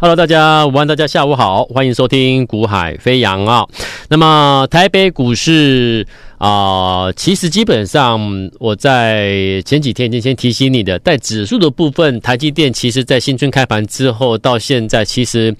Hello，大家午安，大家下午好，欢迎收听股海飞扬啊。那么台北股市啊、其实基本上我在前几天已经先提醒你的，在指数的部分，台积电其实在新春开盘之后到现在，其实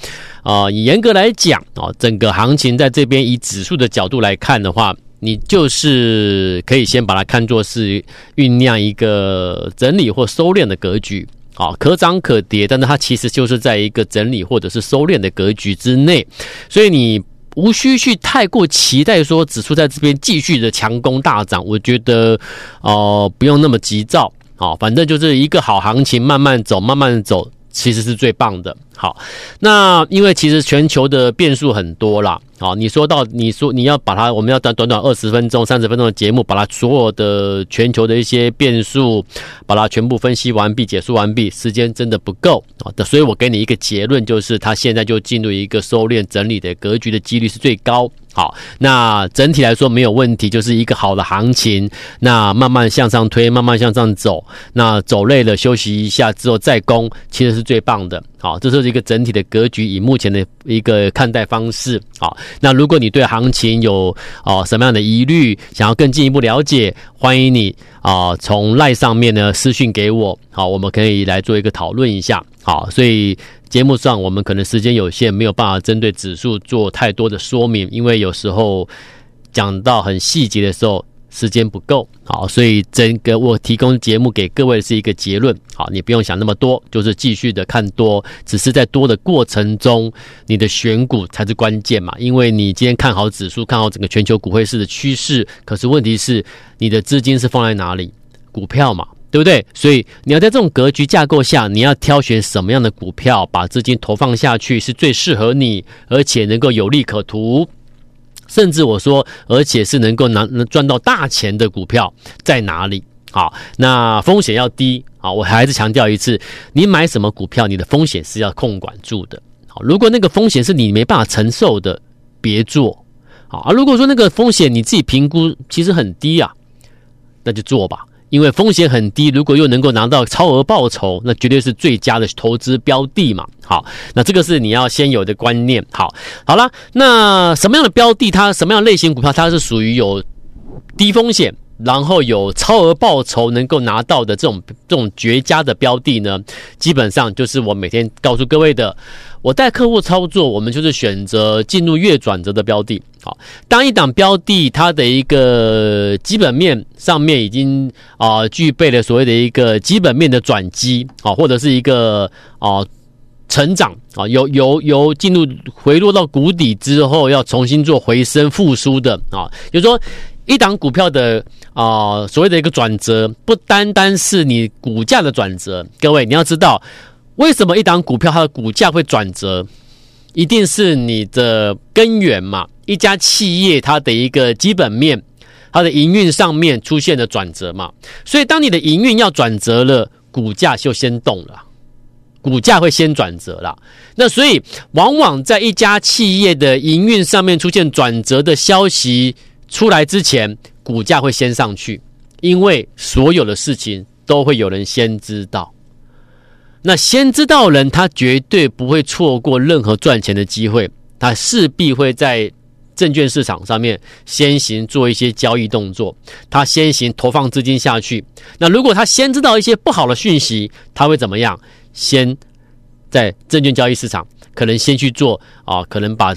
啊、呃，严格来讲啊，整个行情在这边以指数的角度来看的话，你就是可以先把它看作是酝酿一个整理或收敛的格局。啊，可涨可跌，但是它其实就是在一个整理或者是收敛的格局之内，所以你无需去太过期待说指数在这边继续的强攻大涨。我觉得，哦、不用那么急躁，啊，反正就是一个好行情，慢慢走，慢慢走，其实是最棒的。好，那因为其实全球的变数很多啦。好，你说到你说你要把它，我们要短短短二十分钟、三十分钟的节目，把它所有的全球的一些变数，把它全部分析完毕、解说完毕，时间真的不够啊。所以我给你一个结论，就是它现在就进入一个收敛整理的格局的几率是最高。好，那整体来说没有问题，就是一个好的行情。那慢慢向上推，慢慢向上走。那走累了休息一下之后再攻，其实是最棒的。好，这是一个整体的格局，以目前的一个看待方式。好，那如果你对行情有哦什么样的疑虑，想要更进一步了解，欢迎你啊从赖上面呢私讯给我。好，我们可以来做一个讨论一下。好，所以节目上我们可能时间有限，没有办法针对指数做太多的说明，因为有时候讲到很细节的时候。时间不够，好，所以整个我提供节目给各位是一个结论，好，你不用想那么多，就是继续的看多，只是在多的过程中，你的选股才是关键嘛，因为你今天看好指数，看好整个全球股汇市的趋势，可是问题是你的资金是放在哪里？股票嘛，对不对？所以你要在这种格局架构下，你要挑选什么样的股票，把资金投放下去是最适合你，而且能够有利可图。甚至我说，而且是能够拿能赚到大钱的股票在哪里？好，那风险要低啊！我还是强调一次，你买什么股票，你的风险是要控管住的。好，如果那个风险是你没办法承受的，别做。好，而如果说那个风险你自己评估其实很低啊，那就做吧。因为风险很低，如果又能够拿到超额报酬，那绝对是最佳的投资标的嘛。好，那这个是你要先有的观念。好，好了，那什么样的标的，它什么样类型股票，它是属于有低风险，然后有超额报酬能够拿到的这种这种绝佳的标的呢？基本上就是我每天告诉各位的。我带客户操作，我们就是选择进入月转折的标的。好，当一档标的它的一个基本面上面已经啊、具备了所谓的一个基本面的转机啊，或者是一个啊、成长啊，由由由进入回落到谷底之后要重新做回升复苏的啊，就是说一档股票的啊、所谓的一个转折，不单单是你股价的转折，各位你要知道。为什么一档股票它的股价会转折？一定是你的根源嘛？一家企业它的一个基本面，它的营运上面出现了转折嘛？所以当你的营运要转折了，股价就先动了，股价会先转折了。那所以往往在一家企业的营运上面出现转折的消息出来之前，股价会先上去，因为所有的事情都会有人先知道。那先知道人，他绝对不会错过任何赚钱的机会，他势必会在证券市场上面先行做一些交易动作，他先行投放资金下去。那如果他先知道一些不好的讯息，他会怎么样？先在证券交易市场可能先去做啊，可能把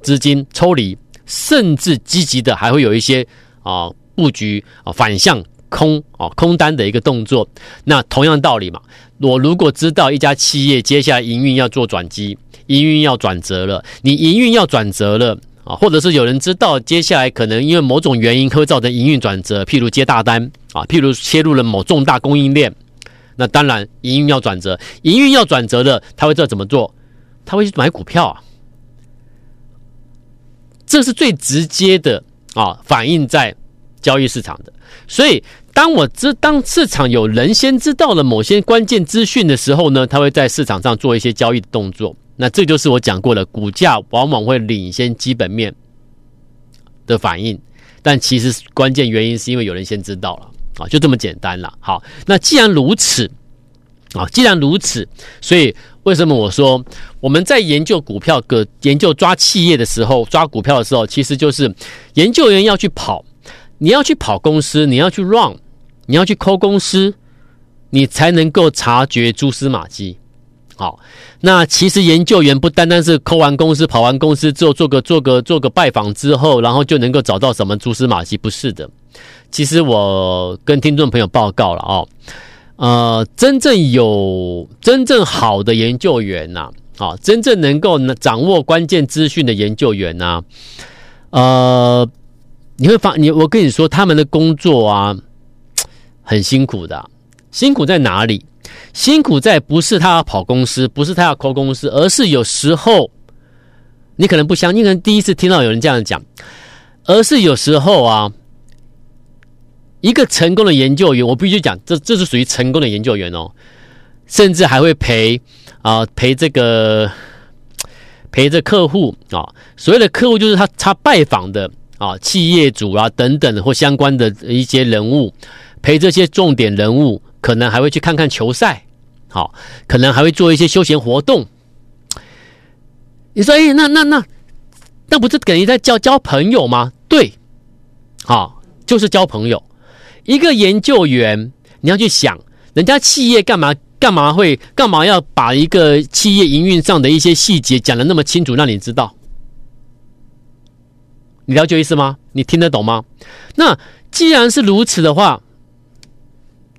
资金抽离，甚至积极的还会有一些啊布局啊反向。空啊，空单的一个动作。那同样道理嘛，我如果知道一家企业接下来营运要做转机，营运要转折了，你营运要转折了啊，或者是有人知道接下来可能因为某种原因会造成营运转折，譬如接大单啊，譬如切入了某重大供应链，那当然营运要转折，营运要转折了，他会知道怎么做？他会去买股票啊，这是最直接的啊，反映在交易市场的。所以，当我知当市场有人先知道了某些关键资讯的时候呢，他会在市场上做一些交易的动作。那这就是我讲过的，股价往往会领先基本面的反应。但其实关键原因是因为有人先知道了啊，就这么简单了。好，那既然如此，啊，既然如此，所以为什么我说我们在研究股票、个研究抓企业的时候，抓股票的时候，其实就是研究员要去跑，你要去跑公司，你要去 run，你要去抠公司，你才能够察觉蛛丝马迹。好，那其实研究员不单单是抠完公司、跑完公司之后，做个做个做个拜访之后，然后就能够找到什么蛛丝马迹，不是的。其实我跟听众朋友报告了哦。呃，真正有真正好的研究员呐，啊，真正能够掌握关键资讯的研究员呐，呃，你会发你我跟你说，他们的工作啊，很辛苦的。辛苦在哪里？辛苦在不是他要跑公司，不是他要抠公司，而是有时候你可能不相信，可能第一次听到有人这样讲，而是有时候啊。一个成功的研究员，我必须讲，这这是属于成功的研究员哦，甚至还会陪啊、陪这个陪着客户啊、所谓的客户就是他他拜访的啊、企业主啊等等或相关的一些人物，陪这些重点人物，可能还会去看看球赛，好、哦，可能还会做一些休闲活动。你说，哎，那那那那不是等于在交交朋友吗？对，好、哦，就是交朋友。一个研究员，你要去想，人家企业干嘛干嘛会干嘛要把一个企业营运上的一些细节讲得那么清楚，让你知道？你了解意思吗？你听得懂吗？那既然是如此的话，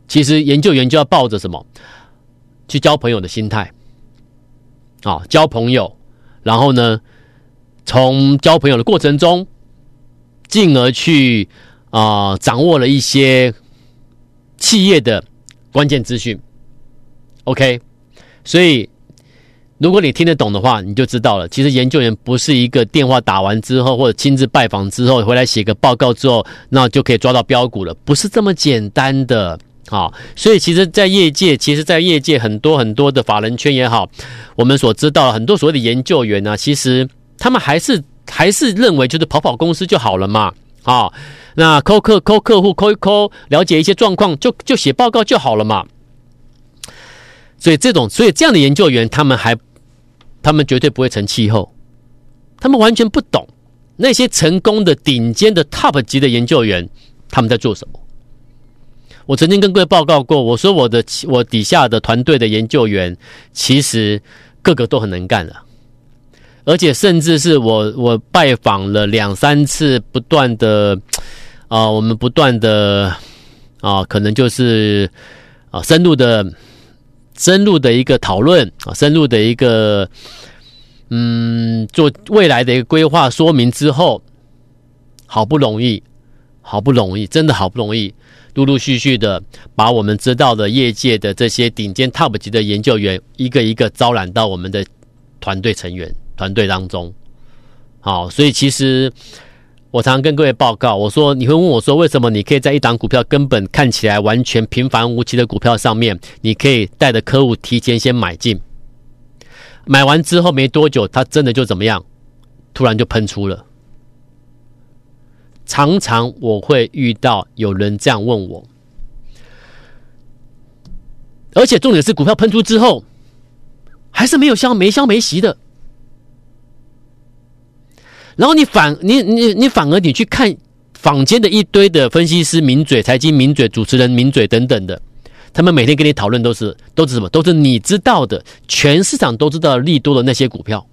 其实研究员就要抱着什么去交朋友的心态啊，交朋友，然后呢，从交朋友的过程中，进而去。啊、掌握了一些企业的关键资讯，OK，所以如果你听得懂的话，你就知道了。其实研究员不是一个电话打完之后，或者亲自拜访之后回来写个报告之后，那就可以抓到标股了，不是这么简单的啊。所以其实，在业界，其实，在业界很多很多的法人圈也好，我们所知道很多所谓的研究员呢、其实他们还是还是认为就是跑跑公司就好了嘛，啊。那抠客抠客户抠一抠，了解一些状况，就就写报告就好了嘛。所以这种，所以这样的研究员，他们还，他们绝对不会成气候，他们完全不懂那些成功的顶尖的 top 级的研究员他们在做什么。我曾经跟各位报告过，我说我的我底下的团队的研究员，其实个个都很能干的。而且甚至是我我拜访了两三次，不断的。啊、我们不断的啊、可能就是啊、深入的、深入的一个讨论啊，深入的一个嗯，做未来的一个规划说明之后，好不容易，好不容易，真的好不容易，陆陆续续的把我们知道的业界的这些顶尖 top 级的研究员，一个一个招揽到我们的团队成员团队当中。好，所以其实。我常常跟各位报告，我说你会问我说，为什么你可以在一档股票根本看起来完全平凡无奇的股票上面，你可以带着客户提前先买进，买完之后没多久，它真的就怎么样，突然就喷出了。常常我会遇到有人这样问我，而且重点是股票喷出之后，还是没有消没消没息的。然后你反你你你反而你去看坊间的一堆的分析师名嘴、财经名嘴、主持人名嘴等等的，他们每天跟你讨论都是都是什么？都是你知道的，全市场都知道利多的那些股票。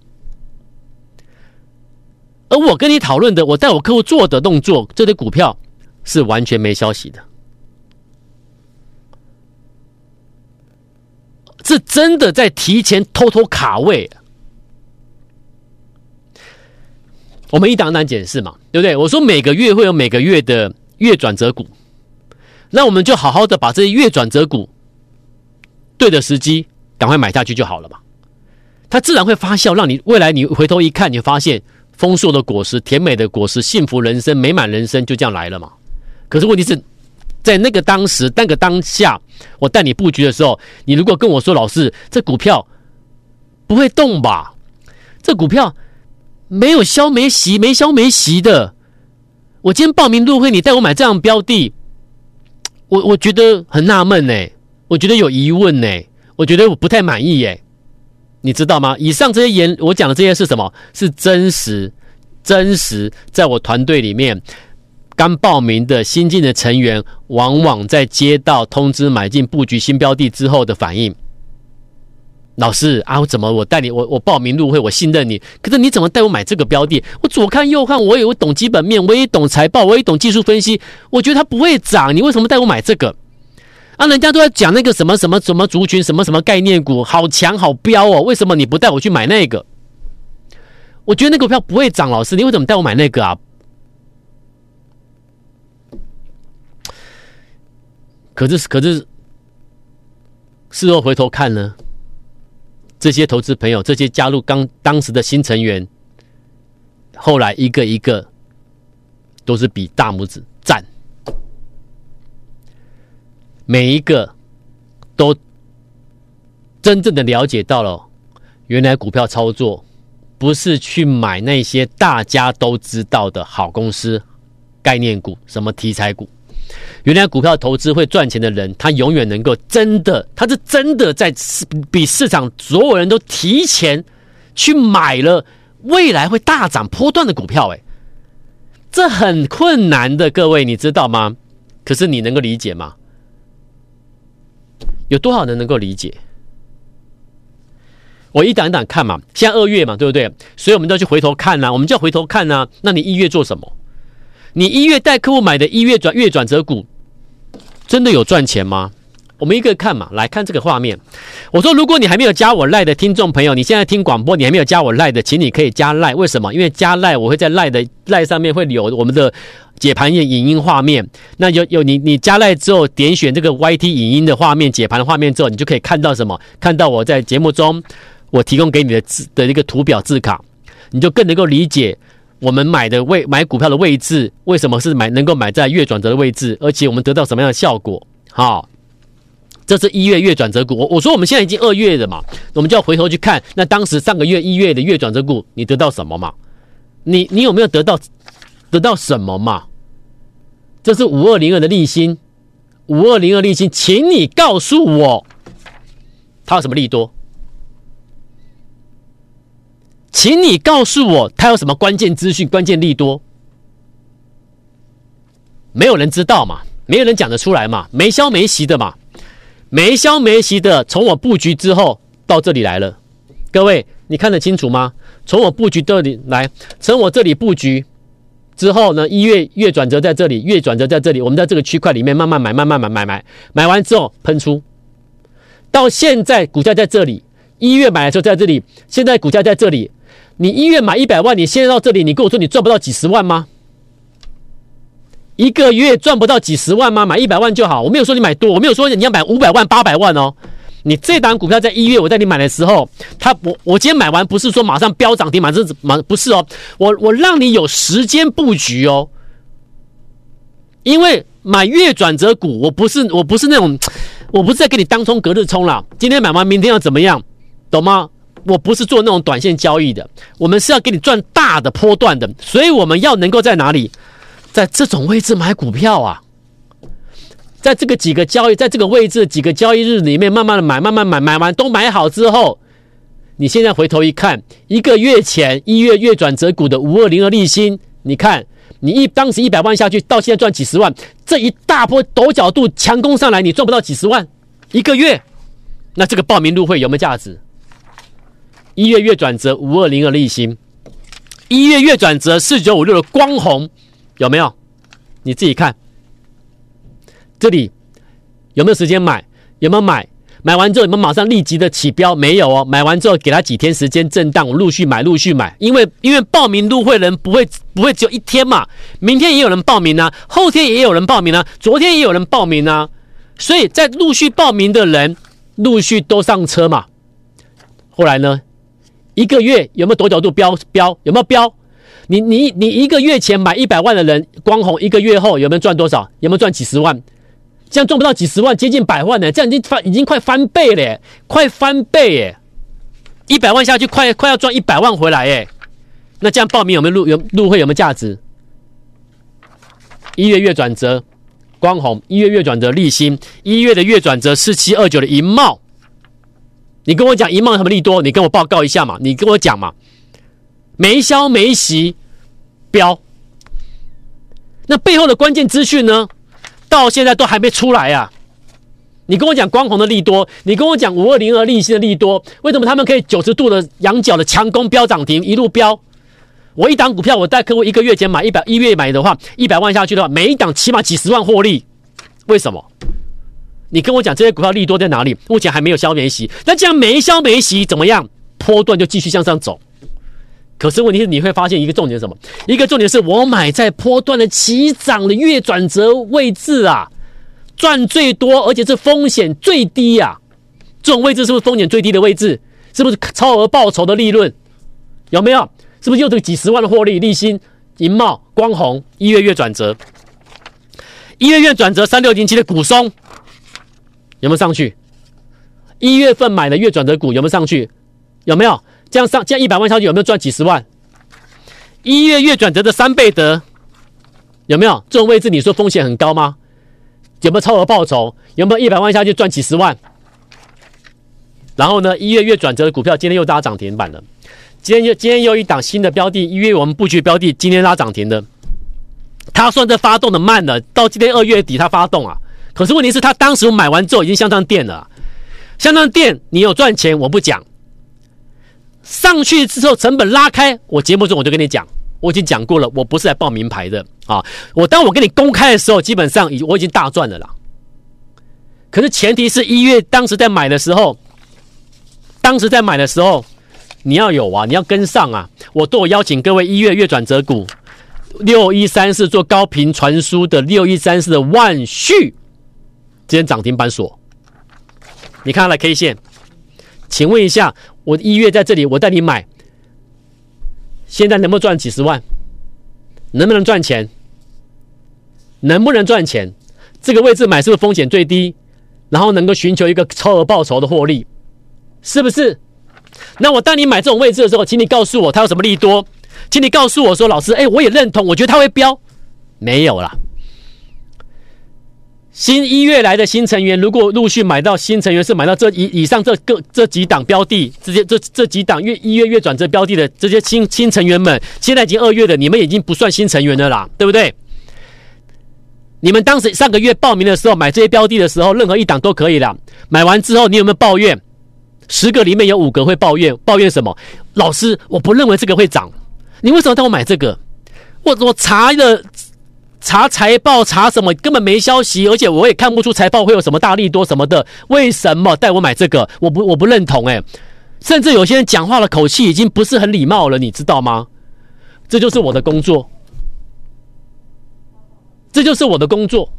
而我跟你讨论的，我带我客户做的动作，这些股票是完全没消息的，是真的在提前偷偷卡位。我们一档档检视嘛，对不对？我说每个月会有每个月的月转折股，那我们就好好的把这些月转折股对的时机赶快买下去就好了嘛。它自然会发酵，让你未来你回头一看，你发现丰硕的果实、甜美的果实、幸福人生、美满人生就这样来了嘛。可是问题是在那个当时、那个当下，我带你布局的时候，你如果跟我说老师，这股票不会动吧？这股票。没有消没息，没消没息的。我今天报名入会，你带我买这样标的，我我觉得很纳闷呢，我觉得有疑问呢。我觉得我不太满意耶，你知道吗？以上这些言，我讲的这些是什么？是真实，真实，在我团队里面刚报名的新进的成员，往往在接到通知买进布局新标的之后的反应。老师啊，我怎么我带你我我报名入会，我信任你，可是你怎么带我买这个标的？我左看右看，我也会懂基本面，我也懂财报，我也懂技术分析，我觉得它不会涨，你为什么带我买这个？啊，人家都在讲那个什么什么什么族群，什么什么概念股，好强好飙哦，为什么你不带我去买那个？我觉得那股票不会涨，老师，你为什么带我买那个啊？可是可是事后回头看呢？这些投资朋友，这些加入刚当时的新成员，后来一个一个都是比大拇指赞，每一个都真正的了解到了，原来股票操作不是去买那些大家都知道的好公司、概念股、什么题材股。原来股票投资会赚钱的人，他永远能够真的，他是真的在比市场所有人都提前去买了未来会大涨波段的股票，哎，这很困难的，各位你知道吗？可是你能够理解吗？有多少人能够理解？我一档一档看嘛，现在二月嘛，对不对？所以我们都要去回头看呐、我们就要回头看呐、那你一月做什么？你一月带客户买的一月转月转折股，真的有赚钱吗？我们一个看嘛，来看这个画面。我说，如果你还没有加我赖的听众朋友，你现在听广播，你还没有加我赖的，请你可以加赖。为什么？因为加赖，我会在赖的赖上面会有我们的解盘页影音画面。那有有你你加赖之后，点选这个 YT 影音的画面，解盘的画面之后，你就可以看到什么？看到我在节目中我提供给你的字的一个图表字卡，你就更能够理解。我们买的位买股票的位置，为什么是买能够买在月转折的位置？而且我们得到什么样的效果？好，这是一月月转折股。我我说我们现在已经二月了嘛，我们就要回头去看，那当时上个月一月的月转折股，你得到什么嘛？你你有没有得到得到什么嘛？这是五二零二的利兴，五二零二利兴，请你告诉我，它有什么利多？请你告诉我，他有什么关键资讯、关键利多？没有人知道嘛，没有人讲得出来嘛，没消没息的嘛，没消没息的。从我布局之后到这里来了，各位，你看得清楚吗？从我布局这里来，从我这里布局之后呢，一月月转折在这里，月转折在这里，我们在这个区块里面慢慢买，慢慢买，买买，买完之后喷出，到现在股价在这里，一月买的时候在这里，现在股价在这里。你一月买一百万，你现在到这里，你跟我说你赚不到几十万吗？一个月赚不到几十万吗？买一百万就好，我没有说你买多，我没有说你要买五百万、八百万哦。你这档股票在一月我带你买的时候，它我我今天买完不是说马上飙涨停，马上马不是哦，我我让你有时间布局哦。因为买月转折股，我不是我不是那种，我不是在给你当冲隔日冲了。今天买完，明天要怎么样？懂吗？我不是做那种短线交易的，我们是要给你赚大的波段的，所以我们要能够在哪里，在这种位置买股票啊，在这个几个交易，在这个位置几个交易日里面，慢慢的买，慢慢买，买完都买好之后，你现在回头一看，一个月前一月月转折股的五二零二利兴，你看你一当时一百万下去，到现在赚几十万，这一大波陡角度强攻上来，你赚不到几十万一个月，那这个报名入会有没有价值？一月月转折五二零二利兴，一月月转折四九五六的光红有没有？你自己看，这里有没有时间买？有没有买？买完之后你们马上立即的起标？没有哦，买完之后给他几天时间震荡，我陆续买，陆续买。因为因为报名入会人不会不会只有一天嘛，明天也有人报名啊，后天也有人报名啊，昨天也有人报名啊，所以在陆续报名的人陆续都上车嘛。后来呢？一个月有没有多角度飙飙？有没有飙？你你你一个月前买一百万的人，光红一个月后有没有赚多少？有没有赚几十万？这样赚不到几十万，接近百万呢？这样已经翻已经快翻倍了，快翻倍耶！一百万下去，快快要赚一百万回来耶！那这样报名有没有入有入会有没有价值？一月月转折，光红一月月转折利兴，一月的月转折四七二九的银帽，你跟我讲银茂什么利多，你跟我报告一下嘛，你跟我讲嘛，没消没息飙，那背后的关键资讯呢，到现在都还没出来啊。你跟我讲光弘的利多，你跟我讲五二零二利新的利多，为什么他们可以九十度的仰角的强攻飙涨停，一路飙？我一档股票，我带客户一个月前买一百，一月买的话，一百万下去的话，每一档起码几十万获利。为什么？你跟我讲这些股票利多在哪里？目前还没有消没息，那既然没消没息，怎么样？波段就继续向上走。可是问题是，你会发现一个重点是什么？一个重点是我买在波段的起涨的月转折位置啊。赚最多，而且是风险最低、啊！这种位置是不是风险最低的位置？是不是超额报酬的利润？有没有？是不是又这个几十万的获利？利新、银茂、光弘，一月月转折，一月月转折，三六零七的股松有没有上去？一月份买的月转折股有没有上去？有没有？这样上这样一百万下去有没有赚几十万？一月月转折的三倍得有没有？这种位置你说风险很高吗？有没有超额报酬？有没有一百万下去赚几十万？然后呢，一月月转折的股票今天又拉涨停板了。今天又今天又一档新的标的，一月我们布局标的，今天拉涨停的。他算这发动的慢了，到今天二月底他发动啊。可是问题是，他当时买完之后已经相当垫了，相当垫你有赚钱我不讲。上去之后成本拉开，我节目中我就跟你讲。我已经讲过了，我不是来报名牌的啊！我当我跟你公开的时候，基本上已我已经大赚了啦。可是前提是一月当时在买的时候，当时在买的时候，你要有啊，你要跟上啊！我都有邀请各位一月月转折股六一三四做高频传输的六一三四的万旭，今天涨停板锁。你看它的 K 线，请问一下，我一月在这里，我带你买。现在能不能赚几十万？能不能赚钱？能不能赚钱？这个位置买是不是风险最低？然后能够寻求一个超额报酬的获利，是不是？那我当你买这种位置的时候，请你告诉我它有什么利多？请你告诉我说，老师，哎，我也认同，我觉得它会飙，没有啦。新一月来的新成员，如果陆续买到新成员是买到这以以上这个这几档标的，这些这这几档月一月月转折标的的这些新新成员们，现在已经二月了，你们已经不算新成员了啦，对不对？你们当时上个月报名的时候买这些标的的时候，任何一档都可以啦。买完之后，你有没有抱怨？十个里面有五个会抱怨，抱怨什么？老师，我不认为这个会涨，你为什么带我买这个？我我查了。查财报查什么根本没消息，而且我也看不出财报会有什么大利多什么的。为什么带我买这个？我不我不认同诶、欸，甚至有些人讲话的口气已经不是很礼貌了，你知道吗？这就是我的工作，这就是我的工作。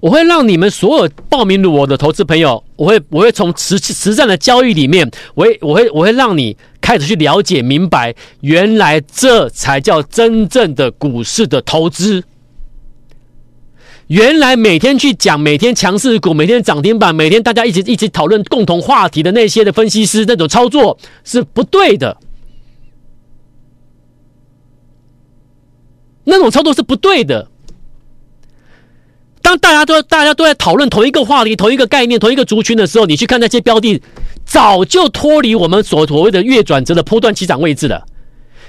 我会让你们所有报名我的投资朋友，我会我会从实实战的交易里面，我会我会我会让你开始去了解明白，原来这才叫真正的股市的投资。原来每天去讲每天强势股，每天涨停板，每天大家一起一起讨论共同话题的那些的分析师那种操作是不对的，那种操作是不对的。当大家都大家都在讨论同一个话题、同一个概念、同一个族群的时候，你去看那些标的，早就脱离我们所所谓的月转折的波段起涨位置了。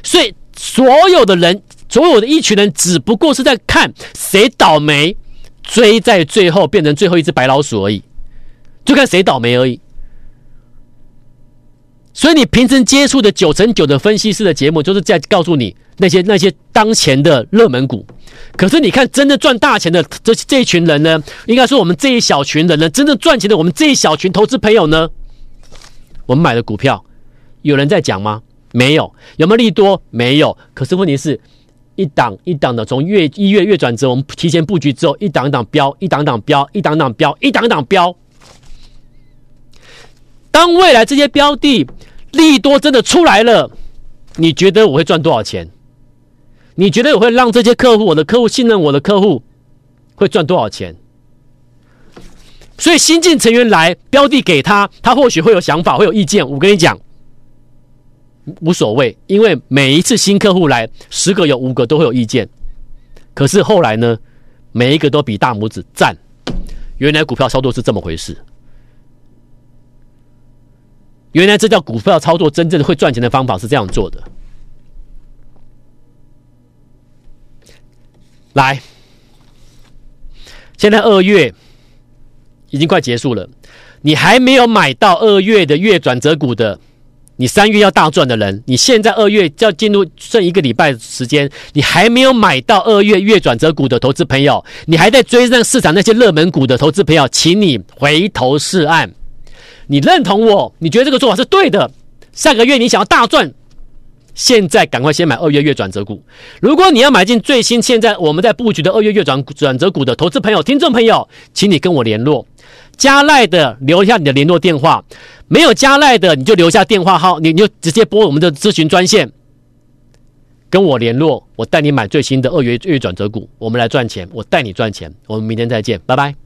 所以，所有的人，所有的一群人，只不过是在看谁倒霉，追在最后变成最后一只白老鼠而已，就看谁倒霉而已。所以，你平时接触的九成九的分析师的节目，就是在告诉你那些那些当前的热门股。可是你看，真的赚大钱的这这一群人呢？应该说我们这一小群人呢，真正赚钱的我们这一小群投资朋友呢，我们买的股票，有人在讲吗？没有。有没有利多？没有。可是问题是，一档一档的从月一月月转折，我们提前布局之后，一档一档飙，一档一档飙，一档一档飙，一档一档飙。当未来这些标的利多真的出来了，你觉得我会赚多少钱？你觉得我会让这些客户，我的客户信任我的客户，会赚多少钱？所以新进成员来，标的给他，他或许会有想法，会有意见。我跟你讲，无所谓，因为每一次新客户来，十个有五个都会有意见。可是后来呢，每一个都比大拇指赞。原来股票操作是这么回事。原来这叫股票操作，真正会赚钱的方法是这样做的。来，现在二月已经快结束了，你还没有买到二月的月转折股的，你三月要大赚的人，你现在二月就要进入剩一个礼拜时间，你还没有买到二月月转折股的投资朋友，你还在追上市场那些热门股的投资朋友，请你回头是岸。你认同我？你觉得这个做法是对的？下个月你想要大赚，现在赶快先买二月月转折股。如果你要买进最新现在我们在布局的二月月转转折股的投资朋友、听众朋友，请你跟我联络，加赖的留下你的联络电话，没有加赖的你就留下电话号，你你就直接拨我们的咨询专线，跟我联络，我带你买最新的二月月转折股，我们来赚钱，我带你赚钱，我们明天再见，拜拜。